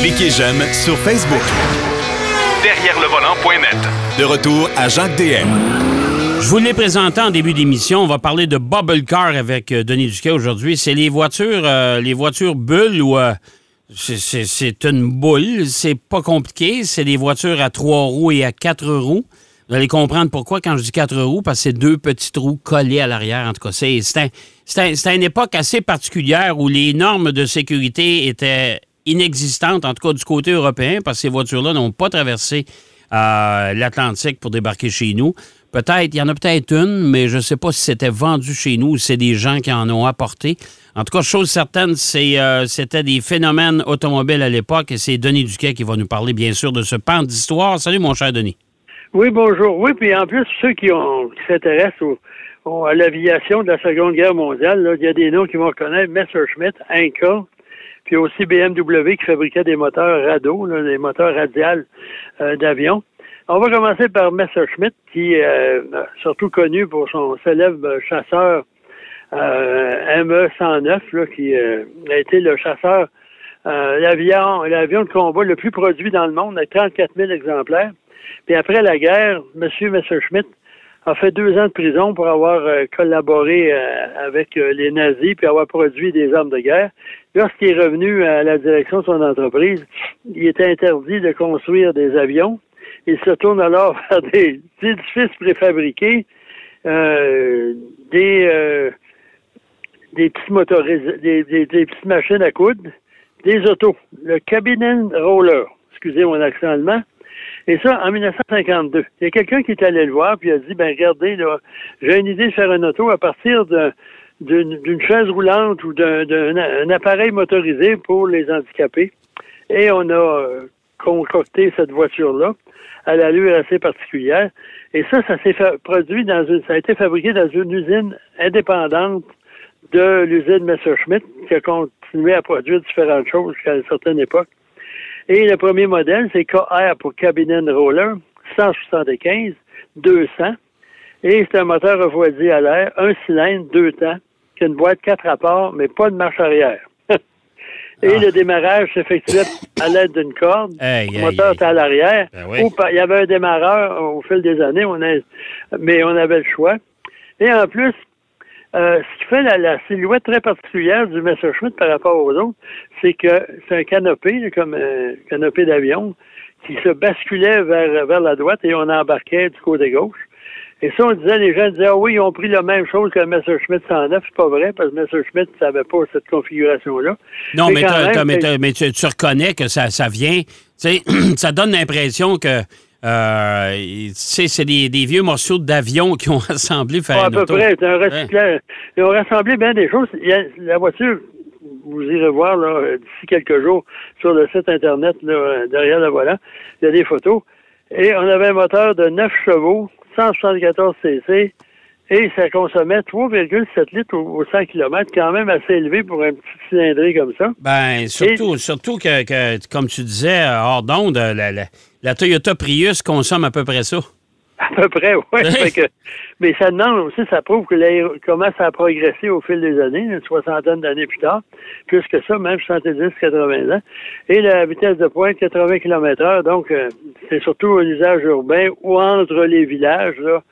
Cliquez j'aime sur Facebook. Derrière le volant.net. De retour à Jacques DM. Je vous l'ai présenté en début d'émission. On va parler de Bubble Car avec euh, Denis Duquet aujourd'hui. C'est les voitures, euh, les voitures bulles ou euh, c'est- une boule. C'est pas compliqué. C'est des voitures à trois roues et à quatre roues. Vous allez comprendre pourquoi quand je dis quatre roues, parce que c'est deux petites roues collées à l'arrière. En tout cas, c'est c'est un- c'est un- c'est une époque assez particulière où les normes de sécurité étaient inexistantes, en tout cas du côté européen, parce que ces voitures-là n'ont pas traversé euh, l'Atlantique pour débarquer chez nous. Peut-être, il y en a peut-être une, mais je ne sais pas si c'était vendu chez nous ou si c'est des gens qui en ont apporté. En tout cas, chose certaine, euh, c'était des phénomènes automobiles à l'époque et c'est Denis Duquet qui va nous parler, bien sûr, de ce pan d'histoire. Salut, mon cher Denis. Oui, bonjour. Oui, puis en plus, ceux qui, s'intéressent à l'aviation de la Seconde Guerre mondiale, il y a des noms qui vont reconnaître Messerschmitt, Inca, puis aussi BMW qui fabriquait des moteurs rado, là, des moteurs radiales euh, d'avion. On va commencer par Messerschmitt, qui est euh, surtout connu pour son célèbre chasseur euh, ME-109, là, qui euh, a été le chasseur, euh, l'avion, l'avion de combat le plus produit dans le monde, avec 34 000 exemplaires. Puis après la guerre, M. Messerschmitt a fait deux ans de prison pour avoir euh, collaboré euh, avec euh, les nazis puis avoir produit des armes de guerre. Lorsqu'il est revenu à la direction de son entreprise, il était interdit de construire des avions. Il se tourne alors vers des édifices préfabriqués, euh, des, euh, des petits des- des petites machines à coudre, des autos, le cabinet roller, excusez mon accent allemand, et ça, en 1952. Il y a quelqu'un qui est allé le voir, puis il a dit, ben regardez, là, j'ai une idée de faire une auto à partir d'un- d'une chaise roulante ou d'un un appareil motorisé pour les handicapés. Et on a euh, concocté cette voiture-là à l'allure assez particulière. Et ça, ça s'est produit dans une, ça a été fabriqué dans une usine indépendante de l'usine Messerschmitt, qui a continué à produire différentes choses jusqu'à une certaine époque. Et le premier modèle, c'est KR pour Cabinet Roller, 175, 200. Et c'est un moteur refroidi à l'air, un cylindre, deux temps, qui a une boîte quatre rapports, mais pas de marche arrière. Et le démarrage s'effectuait à l'aide d'une corde. Hey, le moteur hey. était à l'arrière. Ben oui. Ou par- il y avait un démarreur au fil des années, on a, mais on avait le choix. Et en plus, euh, ce qui fait la, la silhouette très particulière du Messerschmitt par rapport aux autres, c'est que c'est un canopé, comme un canopé d'avion, qui se basculait vers, vers la droite et on embarquait du côté gauche. Et ça, on disait, les gens disaient, ah oui, ils ont pris la même chose que le Messerschmitt 109. C'est pas vrai, parce que le Messerschmitt ne savait pas cette configuration-là. Non, mais, même, tu, tu reconnais que ça, ça vient. Ça donne l'impression que. Euh, c'est des, des vieux morceaux d'avion qui ont assemblé faire Ah, à peu auto. près, c'est un recyclage. Ils ont rassemblé bien des choses. La voiture, vous irez voir euh, d'ici quelques jours sur le site Internet, là, euh, derrière le volant, il y a des photos. Et on avait un moteur de 9 chevaux, 174 cc, et ça consommait 3,7 litres au, au 100 km, quand même assez élevé pour un petit cylindré comme ça. Ben, surtout, surtout que, que, comme tu disais, euh, hors d'onde, la, la, la Toyota Prius consomme à peu près ça. À peu près, oui. mais ça demande aussi, ça prouve que l'aéro commence à progresser au fil des années, une soixantaine d'années plus tard, plus que ça, même 70, 80 ans. Et la vitesse de pointe, 80 km heure, donc euh, c'est surtout un usage urbain ou entre les villages, là.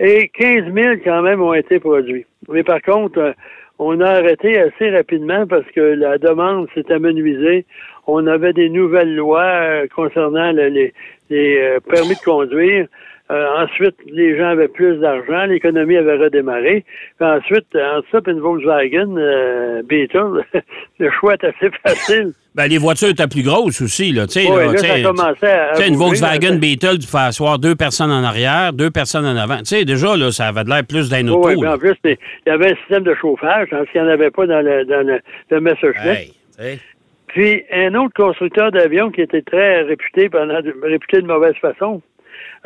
Et 15 000 quand même ont été produits. Mais par contre, euh, on a arrêté assez rapidement parce que la demande s'est amenuisée. On avait des nouvelles lois euh, concernant le- les, les euh, permis de conduire. Euh, ensuite, les gens avaient plus d'argent, l'économie avait redémarré. Ensuite, entre ça une Volkswagen euh, Beetle, le choix est assez facile. Ben, les voitures étaient plus grosses aussi, là. Sais, Ouais, là, là, tu ça sais, commençait à tu sais, une Volkswagen Beetle, tu fais asseoir deux personnes en arrière, deux personnes en avant. Tu sais, déjà, là, ça avait de l'air plus d'un auto. Oui, mais en plus, il y avait un système de chauffage, hein, ce qu'il n'y en avait pas dans le, dans le, le Messerschmitt. Hey. Puis un autre constructeur d'avions qui était très réputé pendant réputé de mauvaise façon,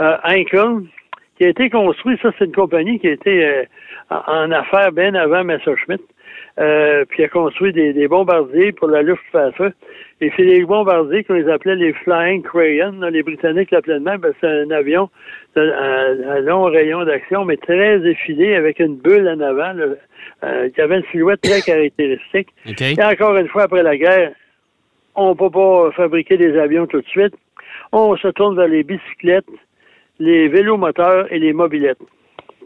euh, Heinkel, qui a été construit, ça c'est une compagnie qui a été euh, en, en affaires bien avant Messerschmitt, euh, puis a construit des, des bombardiers pour la Luftwaffe. Et c'est les bombardiers qu'on les appelait les Flying Crayon. là, les Britanniques l'appelaient de même, parce que c'est un avion à, long rayon d'action, mais très effilé, avec une bulle en avant, là, euh, qui avait une silhouette très caractéristique. Et encore une fois, après la guerre, on ne peut pas fabriquer des avions tout de suite. On se tourne vers les bicyclettes, les vélos moteurs et les mobilettes.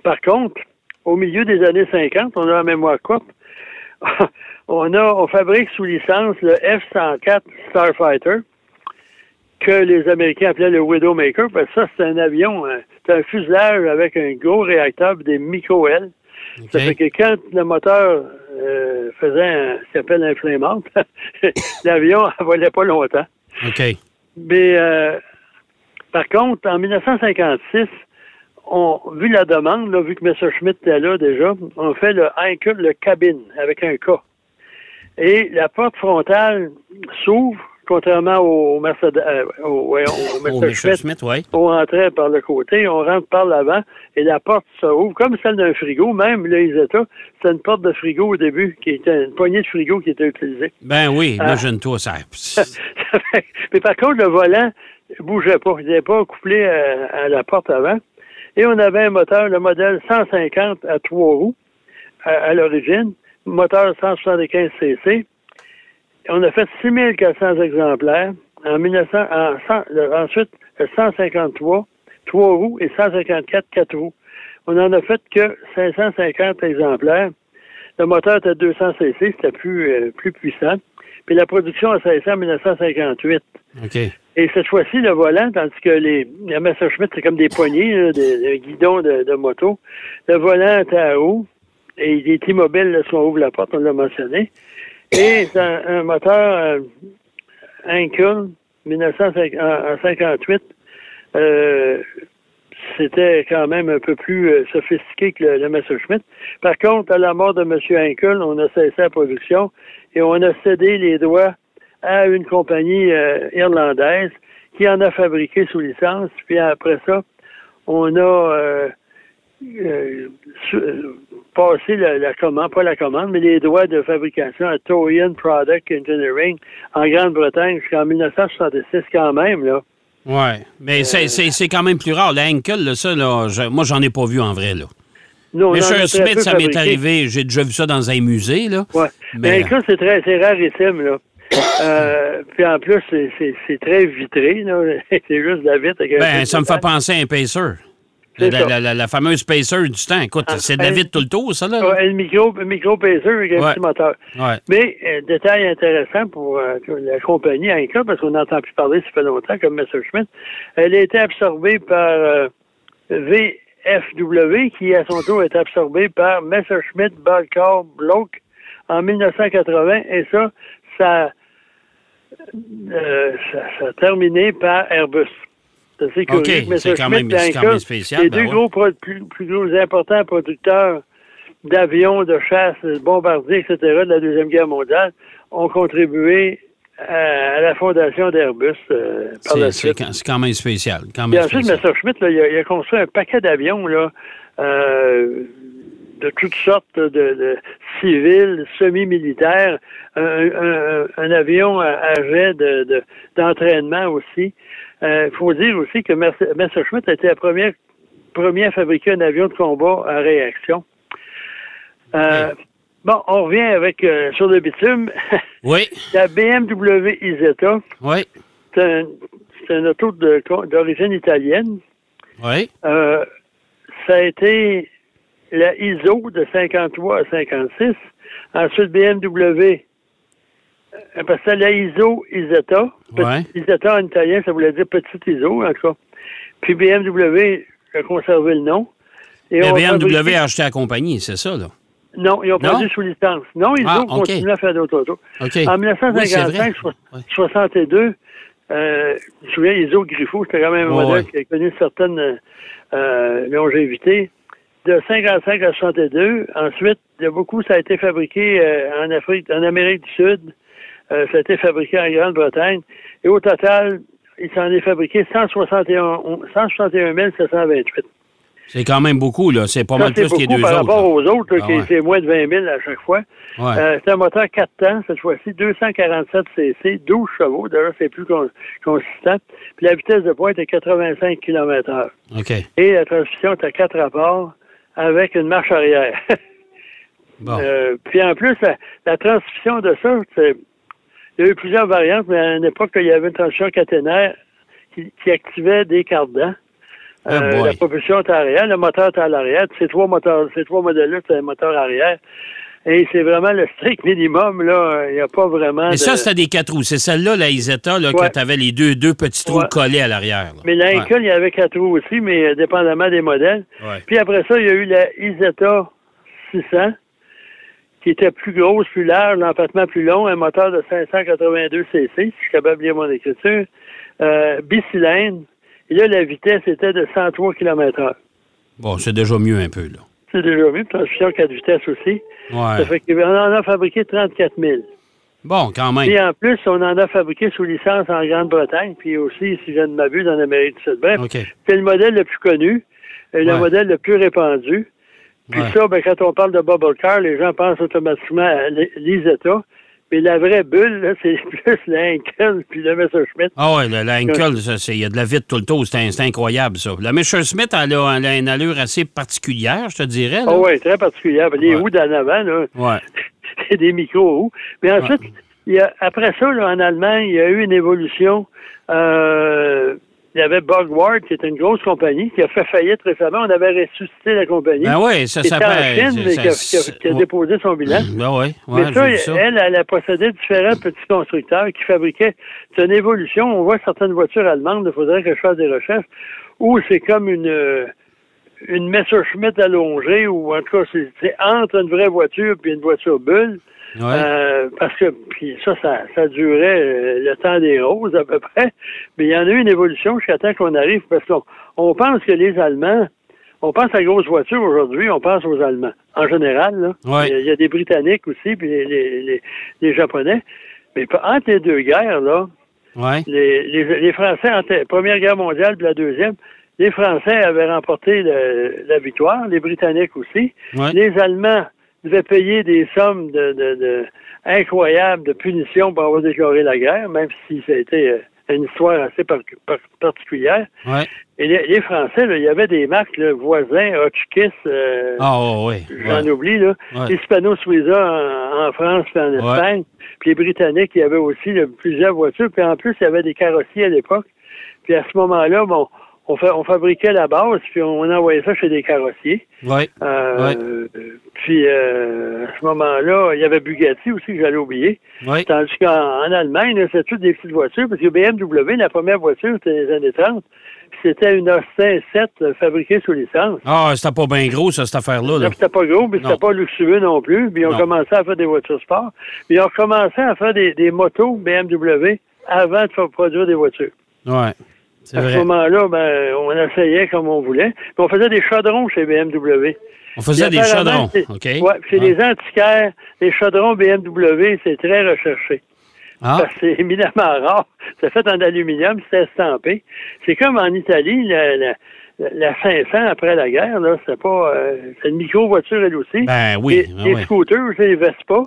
Par contre, au milieu des années 50, on a la mémoire courte, on, a, on fabrique sous licence le F-104 Starfighter, que les Américains appelaient le Widowmaker, parce que ça, c'est un avion, euh, c'est un fuselage avec un gros réacteur des micro-L. Ça fait que quand le moteur euh, faisait un, ce qu'on appelle un l'avion ne volait pas longtemps. OK. Mais euh, par contre, en 1956, on, vu la demande, là, vu que Messerschmitt était là déjà, on fait le Heinkel, le cabine, avec un K. Et la porte frontale s'ouvre, contrairement au Mercedes, euh, au, au Messerschmitt. On rentrait par le côté, on rentre par l'avant, et la porte s'ouvre, comme celle d'un frigo. Même le Isetta, c'était une porte de frigo au début, qui était une poignée de frigo qui était utilisée. Ben oui, Ah. imagine-toi ça. Mais par contre, le volant bougeait pas. Il n'était pas couplé à, à la porte avant. Et on avait un moteur, le modèle 150 à trois roues à, l'origine, moteur 175 cc. On a fait 6400 exemplaires. En 1900, en cent- le- ensuite, le 153, trois roues et 154, quatre roues. On n'en a fait que 550 exemplaires. Le moteur était 200 cc, c'était plus, euh, plus puissant. Puis la production a cessé en 1958. OK. Et cette fois-ci, le volant, tandis que les, la Messerschmitt, c'est comme des poignées, là, des, guidons de, moto. Le volant était à haut et il est immobile là, si on ouvre la porte, on l'a mentionné. Et c'est un, moteur euh, Henkel 1958. Euh, c'était quand même un peu plus euh, sophistiqué que le, le Messerschmitt. Par contre, à la mort de M. Henkel, on a cessé la production et on a cédé les droits à une compagnie euh, irlandaise qui en a fabriqué sous licence. Puis après ça, on a euh, euh, passé la, la commande, pas la commande, mais les droits de fabrication à Torian Product Engineering en Grande-Bretagne jusqu'en 1966 quand même. Là. Ouais. Mais c'est- quand même plus rare. La Henkel, là, ça, là, je- moi, j'en ai pas vu en vrai. Là. Nous, on en a Messer très Smith, ça m'est arrivé. J'ai déjà vu ça dans un musée. Là. Ouais. Mais- Mais, ça, c'est très, c'est rarissime, là. Euh, puis en plus, c'est, très vitré, là. c'est juste la vitre. avec un Ben, ça me fait penser à un pacer. La, la- la- la fameuse pacer du temps. Écoute, Ah, c'est de la un- vitre tout le tour, ça, là. Ouais, un micro, un micro pacer avec un Ouais. petit moteur. Ouais. Mais, euh, détail intéressant pour euh, la compagnie Anka, parce qu'on n'entend plus parler, ça fait longtemps, comme Messerschmitt, elle a été absorbée par euh, VFW, qui à son tour est absorbée par Messerschmitt Balcar Bloch en 1980, et ça, ça, euh, ça, ça a terminé par Airbus. C'est assez curieux OK, que c'est quand même- et quand même spécial, Les ben deux ouais. gros, plus, plus gros importants producteurs d'avions, de chasse, de bombardiers, etc., de la Deuxième Guerre mondiale, ont contribué à, à la fondation d'Airbus euh, par C'est la suite. quand, c'est quand même spécial. Quand même ensuite, spécial. Messerschmitt, là, il, a, il a construit un paquet d'avions là, euh, de toutes sortes de, de civils, semi-militaires, un, un- un avion à, jet de- de- d'entraînement aussi. Il faut dire aussi que Messerschmitt a été la première, première à fabriquer un avion de combat à réaction. Euh, Bon, on revient avec euh, sur le bitume. Oui, la BMW Isetta, oui, c'est un, c'est un auto de- d'origine italienne. oui. Euh, ça a été la ISO de 53 à 56. Ensuite, BMW. euh, Parce que la ISO Isetta. Ouais. Isetta en italien, ça voulait dire petite ISO, en tout cas. Puis BMW a conservé le nom. Et Mais BMW a acheté la compagnie, c'est ça, là? Non, ils ont produit sous licence. Non, ils Ah, ont continué à faire d'autres autos. En Oui, c'est vrai. 1955, so- Ouais. 62, euh, je me souviens, Iso Griffo, c'était quand même un modèle ouais. qui a connu une certaine euh, longévité. De 55 à 62, ensuite, il y a beaucoup, ça a été fabriqué euh, en Afrique, en Amérique du Sud. Euh, ça a été fabriqué en Grande-Bretagne. Et au total, il s'en est fabriqué 161, 161 728. C'est quand même beaucoup, là. C'est pas Ça, mal plus que les deux par autres. rapport là. aux autres, là, Ah qui ouais. c'est moins de 20 000 à chaque fois. Ouais. Euh, c'est un moteur 4 temps, cette fois-ci, 247 cc, 12 chevaux. D'ailleurs, c'est plus con- consistant. Puis la vitesse de pointe est 85 km h OK. Et la transmission est à quatre rapports avec une marche arrière. Bon. Euh, puis en plus, la, la transmission de ça, Il y a eu plusieurs variantes, mais à une époque, il y avait une transmission caténaire qui, qui activait des cardans. Ah, Euh, la propulsion était arrière, le moteur était à l'arrière. Ces trois moteurs, ces trois modèles-là, c'était un moteur arrière. Et c'est vraiment le strict minimum, là. Il n'y a pas vraiment. Mais de... ça, c'était des quatre roues. C'est celle-là, la Isetta, là, Ouais. que tu avais les deux, deux petits trous Ouais. collés à l'arrière. Mais la Ouais. Lincoln, il y avait quatre roues aussi, mais euh, dépendamment des modèles. Puis après ça, il y a eu la Isetta 600, qui était plus grosse, plus large, l'empattement plus long, un moteur de 582 cc, si je suis capable de lire mon écriture, euh, bicylindre. Et là, la vitesse était de 103 km h Bon, c'est déjà mieux un peu, là. C'est déjà vu, transmission 4 vitesses aussi. Ça fait qu'on en a fabriqué 34 000. Bon, quand même. Puis en plus, on en a fabriqué sous licence en Grande-Bretagne, puis aussi, si je ne m'abuse, en Amérique du Sud. Bref, c'est le modèle le plus connu, et le Ouais. modèle le plus répandu. Puis Ouais. ça, ben, quand on parle de bubble car, les gens pensent automatiquement à l'Isetta. Mais la vraie bulle, là, c'est plus l'Inkel puis le Messerschmitt. Ah ouais, le- la Henkel, ça, c'est- il y a de la vitre tout le tour. C'est incroyable, ça. La Messerschmitt, elle a, elle a une allure assez particulière, je te dirais. Ah oui, très particulière. Les Ouais. roues d'en avant, là, Ouais. c'est des micro-roues. Mais ensuite, il y a, après ça, là, en Allemagne, il y a eu une évolution. Euh, il y avait Bugward, qui est une grosse compagnie, qui a fait faillite récemment. On avait ressuscité la compagnie. Ben oui, ça était s'appelle. Mais qui a, qui a- qui a ouais. déposé son bilan. Ben oui, Mais ouais, ça, vu ça. elle, elle a possédé différents petits constructeurs qui fabriquaient. C'est une évolution. On voit certaines voitures allemandes, il faudrait que je fasse des recherches, où c'est comme une, euh, une Messerschmitt allongée, ou en tout cas, c'est entre une vraie voiture et une voiture bulle. Ouais. Euh, parce que puis ça, ça, ça durait euh, le temps des roses à peu près. Mais il y en a eu une évolution jusqu'à temps qu'on arrive, parce qu'on on pense que les Allemands, on pense à grosses voitures aujourd'hui, on pense aux Allemands. En général, là. Ouais. Il y a- des Britanniques aussi, puis les, les, les, les Japonais. Mais entre les deux guerres, là, ouais. les, les, les Français, entre la Première Guerre mondiale et la Deuxième, les Français avaient remporté le- la victoire, les Britanniques aussi. Les Allemands devaient payer des sommes de, de, de- incroyables de punition pour avoir déclaré la guerre, même si ça a été euh, une histoire assez par- par- particulière. Ouais. Et les, les Français, là, il y avait des marques là, voisins, Hotchkiss, euh, Ah, oh, oui. j'en ouais. oublie, là, Ouais. Hispano Suiza en, en France et en. Espagne. Puis les Britanniques, il y avait aussi là, plusieurs voitures. Puis en plus, il y avait des carrossiers à l'époque. Puis à ce moment-là, bon, on, fa- on fabriquait la base, puis on envoyait ça chez des carrossiers. Ouais. Euh, Ouais. Puis euh, à ce moment-là, il y avait Bugatti aussi que j'allais oublier. Ouais. Tandis qu'en en Allemagne, c'était toutes des petites voitures, parce que BMW, la première voiture, c'était les années 30. Puis c'était une Austin 7 euh, fabriquée sous licence. Ah, c'était pas bien gros, ça, cette affaire-là. là. C'était pas gros, mais Non. c'était pas luxueux non plus. Puis ils ont commencé à faire des voitures sport. Puis ils ont commencé à faire des, des motos BMW avant de faire produire des voitures. Ouais. À ce moment-là, ben, on essayait comme on voulait. Puis on faisait des chaudrons chez BMW. On faisait des chaudrons. OK? Puis chez Ah. les antiquaires, les chaudrons BMW, c'est très recherché. Ah, Parce que c'est éminemment rare. C'est fait en aluminium, c'est estampé. C'est comme en Italie, la, la, la 500 après la guerre, là, c'est pas, euh, c'est une micro-voiture elle aussi. ben oui. les, ben les oui. scooters, c'est les Vespa.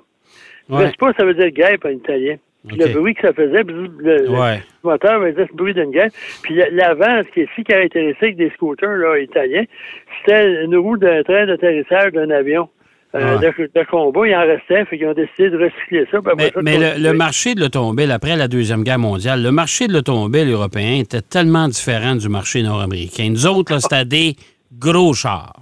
Ouais. Vespa, ça veut dire guêpe en italien. Puis. Le bruit que ça faisait, le, le Ouais. moteur veut dire le bruit d'une guêpe. Puis le- l'avant, ce qui est si caractéristique des scooters là, italiens, c'était une roue d'un train d'atterrissage d'un avion. euh, de, de combat, il en restait, fait qu'ils ont décidé de recycler ça. Mais, ça, de mais le, le marché de l'automobile, après la Deuxième Guerre mondiale, le marché de l'automobile européen était tellement différent du marché nord-américain. Nous autres, là, c'était des gros chars.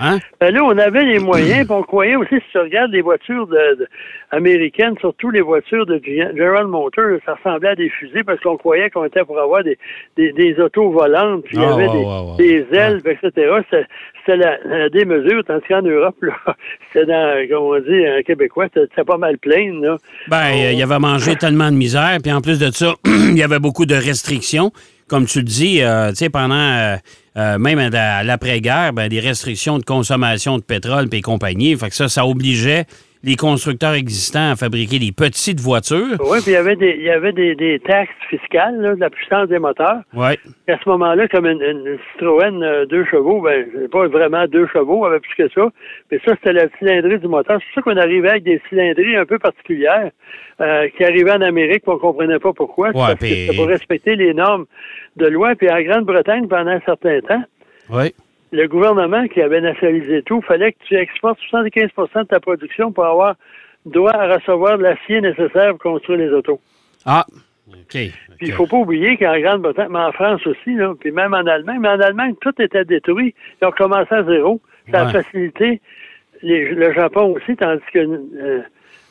Hein? Ben là, on avait les moyens, puis on croyait aussi, si tu regardes les voitures de- de- américaines, surtout les voitures de General Motors, ça ressemblait à des fusées parce qu'on croyait qu'on était pour avoir des, des, des autos volantes, puis il y Ah, avait des, ailes, etc. C'était- la, la démesure, tandis qu'en Europe, c'était dans, comme on dit en québécois, c'était pas mal plein, là. Ben, euh, il avait mangé tellement de misère, puis en plus de ça, il y avait beaucoup de restrictions. Comme tu le dis, euh, tu sais, pendant, euh, euh, même à l'après-guerre, ben, des restrictions de consommation de pétrole et compagnie. Fait que ça, ça obligeait les constructeurs existants à fabriquer des petites voitures. Oui, puis il y avait des, il y avait des, des taxes fiscales, là, de la puissance des moteurs. Ouais. À ce moment-là, comme une, une Citroën euh, deux chevaux, ben, c'est pas vraiment deux chevaux, avec plus que ça. Mais ça, c'était la cylindrée du moteur. C'est sûr qu'on arrivait avec des cylindries un peu particulières euh, qui arrivaient en Amérique, qu'on comprenait pas pourquoi. Ouais, parce que puis- c'était pour respecter les normes de loi. Puis en Grande-Bretagne, pendant un certain temps, Ouais. Le gouvernement qui avait nationalisé tout, fallait que tu exportes 75% de ta production pour avoir doit recevoir l'acier nécessaire pour construire les autos. Ah, OK. Puis il faut pas oublier qu'en Grande-Bretagne, mais en France aussi, là, puis même en Allemagne, mais en Allemagne, tout était détruit. Ils ont commencé à zéro. Ça a facilité les- le Japon aussi, tandis que euh,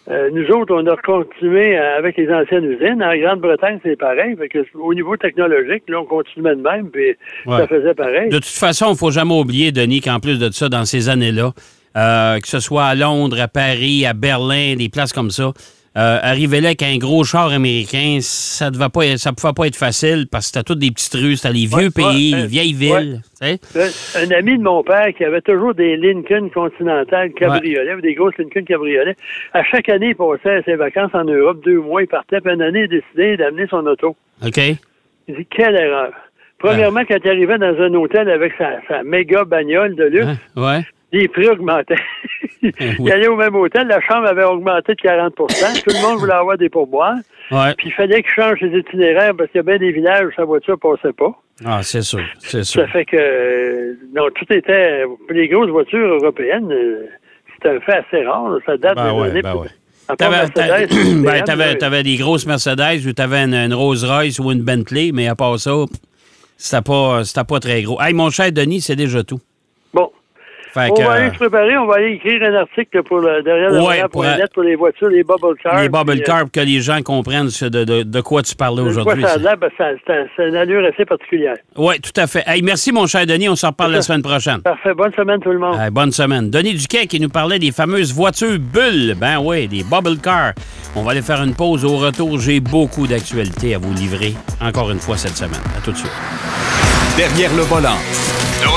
euh, nous autres, on a continué avec les anciennes usines. En Grande-Bretagne, c'est pareil. Fait que, au niveau technologique, là, on continuait de même, puis Ouais. ça faisait pareil. De toute façon, il ne faut jamais oublier, Denis, qu'en plus de ça, dans ces années-là, euh, que ce soit à Londres, à Paris, à Berlin, des places comme ça, euh, arriver là avec un gros char américain, ça ne pas, être- ça pouvait pas être facile parce que c'était toutes des petites rues, c'était les vieux Ouais, pays, ouais, les vieilles villes. sais. Un, un ami de mon père qui avait toujours des Lincoln Continental cabriolets, des grosses Lincoln cabriolets. À chaque année, il passait ses vacances en Europe, deux mois, il partait, puis une année, il décidait d'amener son auto. OK? Il dit, quelle erreur. Premièrement, quand il arrivait dans un hôtel avec sa, sa méga bagnole de luxe, Hein? Ouais. les prix augmentaient. Il allait au même hôtel, la chambre avait augmenté de 40% Tout le monde voulait avoir des pourboires. Ouais. Puis il fallait qu'il change ses itinéraires parce qu'il y a bien des villages où sa voiture passait pas. Ah, c'est sûr. C'est sûr. Ça fait que, euh, non, tout était, les grosses voitures européennes, euh, c'est un fait assez rare. là. Ça date Ben des ouais, années. ben ouais. T'avais, ben, t'avais- t'avais des grosses Mercedes ou t'avais une, une Rolls-Royce ou une Bentley, mais à part ça, c'était pas, c'était pas très gros. Hey, mon cher Denis, c'est déjà tout. Fait On que, va aller euh, se préparer, on va aller écrire un article pour le, derrière le Ouais, pour, point net pour les voitures, les bubble cars. les bubble euh, cars, pour que les gens comprennent ce- de, de- de quoi tu parlais aujourd'hui. ça a c'est c'est une allure assez particulière. Oui, tout à fait. Hey, merci, mon cher Denis. On s'en reparle la semaine prochaine. Parfait. Bonne semaine, tout le monde. Hey, bonne semaine. Denis Duquet qui nous parlait des fameuses voitures bulles. Ben oui, des bubble cars. On va aller faire une pause. Au retour, j'ai beaucoup d'actualités à vous livrer encore une fois cette semaine. À tout de suite. Derrière le volant.